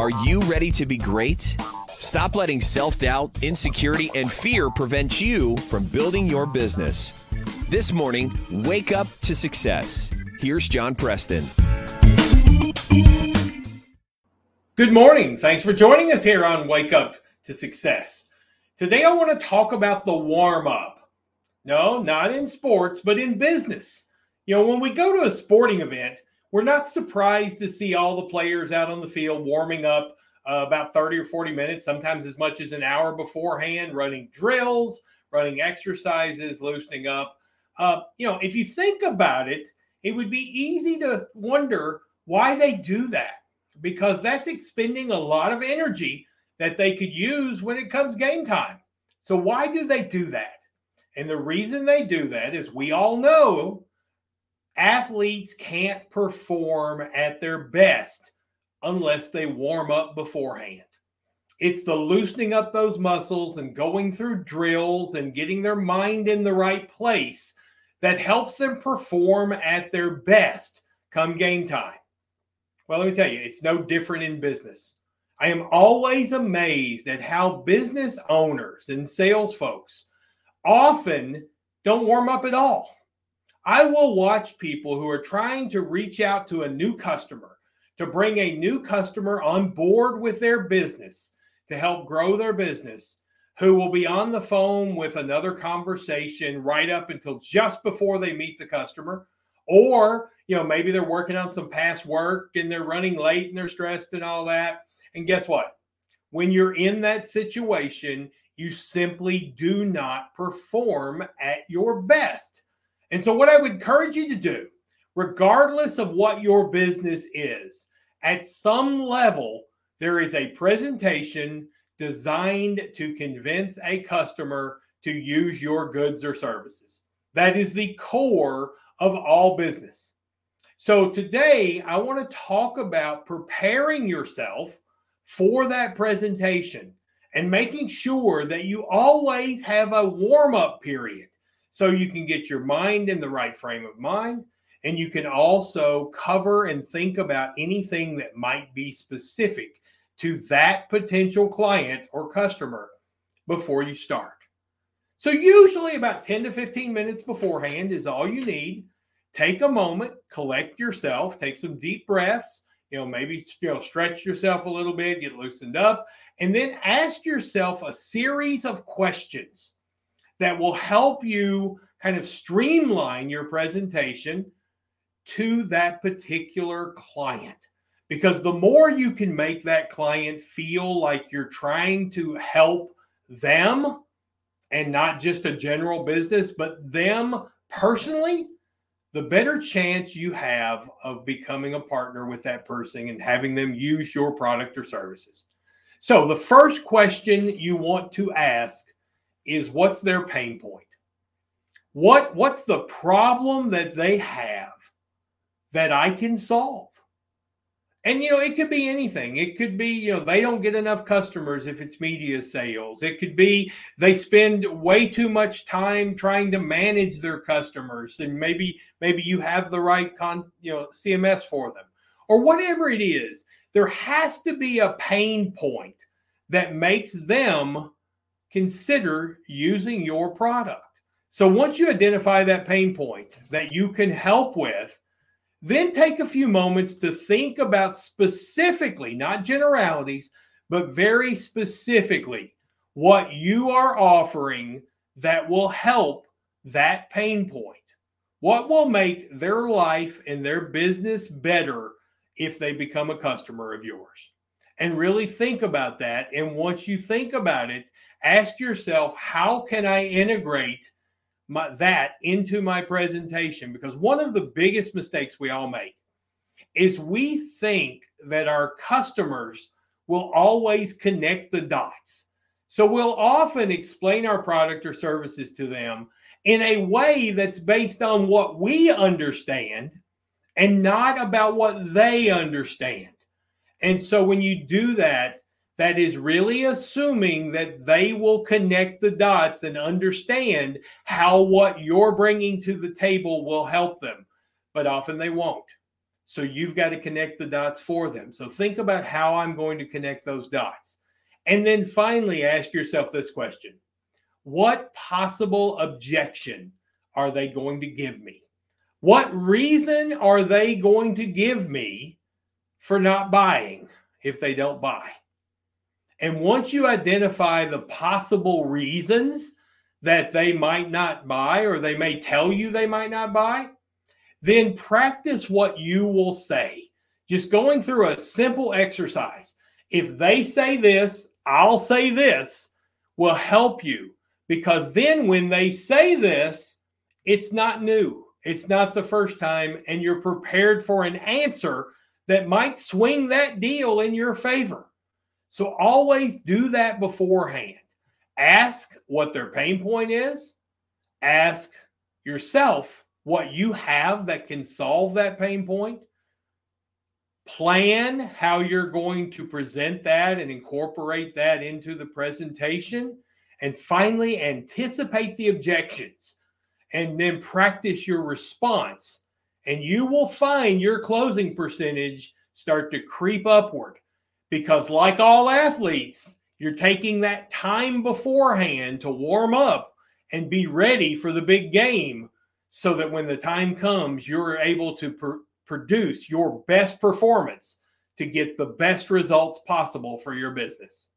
Are you ready to be great? Stop letting self doubt, insecurity, and fear prevent you from building your business. This morning, wake up to success. Here's John Preston. Good morning. Thanks for joining us here on Wake Up to Success. Today, I want to talk about the warm up. No, not in sports, but in business. You know, when we go to a sporting event, we're not surprised to see all the players out on the field warming up uh, about 30 or 40 minutes, sometimes as much as an hour beforehand, running drills, running exercises, loosening up. Uh, you know, if you think about it, it would be easy to wonder why they do that because that's expending a lot of energy that they could use when it comes game time. So, why do they do that? And the reason they do that is we all know athletes can't perform at their best unless they warm up beforehand. It's the loosening up those muscles and going through drills and getting their mind in the right place that helps them perform at their best come game time. Well, let me tell you, it's no different in business. I am always amazed at how business owners and sales folks often don't warm up at all. I will watch people who are trying to reach out to a new customer, to bring a new customer on board with their business to help grow their business, who will be on the phone with another conversation right up until just before they meet the customer. Or, you know, maybe they're working on some past work and they're running late and they're stressed and all that. And guess what? When you're in that situation, you simply do not perform at your best. And so, what I would encourage you to do, regardless of what your business is, at some level, there is a presentation designed to convince a customer to use your goods or services. That is the core of all business. So, today I want to talk about preparing yourself for that presentation and making sure that you always have a warm up period so you can get your mind in the right frame of mind. And you can also cover and think about anything that might be specific to that potential client or customer before you start. So, usually about 10 to 15 minutes beforehand is all you need. Take a moment, collect yourself, take some deep breaths, you know, maybe you know, stretch yourself a little bit, get loosened up, and then ask yourself a series of questions that will help you kind of streamline your presentation to that particular client. Because the more you can make that client feel like you're trying to help them and not just a general business, but them personally, the better chance you have of becoming a partner with that person and having them use your product or services. So, the first question you want to ask is what's their pain point? What what's the problem that they have that I can solve? And you know, it could be anything. It could be, you know, they don't get enough customers if it's media sales. It could be they spend way too much time trying to manage their customers and maybe maybe you have the right con, you know, CMS for them. Or whatever it is. There has to be a pain point that makes them consider using your product. So once you identify that pain point that you can help with, then take a few moments to think about specifically, not generalities, but very specifically what you are offering that will help that pain point. What will make their life and their business better if they become a customer of yours? And really think about that. And once you think about it, ask yourself how can i integrate my, that into my presentation? Because one of the biggest mistakes we all make is we think that our customers will always connect the dots. So we'll often explain our product or services to them in a way that's based on what we understand and not about what they understand and so when you do that that is really assuming that they will connect the dots and understand how what you're bringing to the table will help them, but often they won't. So you've got to connect the dots for them. So think about how I'm going to connect those dots. And then finally, ask yourself this question What possible objection are they going to give me? What reason are they going to give me for not buying if they don't buy? And once you identify the possible reasons that they might not buy or they may tell you they might not buy, then practice what you will say. Just going through a simple exercise. If they say this, I'll say this will help you because then when they say this, it's not new. It's not the first time, and you're prepared for an answer that might swing that deal in your favor. So always do that beforehand. Ask what their pain point is. Ask yourself what you have that can solve that pain point. Plan how you're going to present that and incorporate that into the presentation. And finally, anticipate the objections and then practice your response. And you will find your closing percentage start to creep upward because, like all athletes, you're taking that time beforehand to warm up and be ready for the big game so that when the time comes, you're able to pr- produce your best performance to get the best results possible for your business.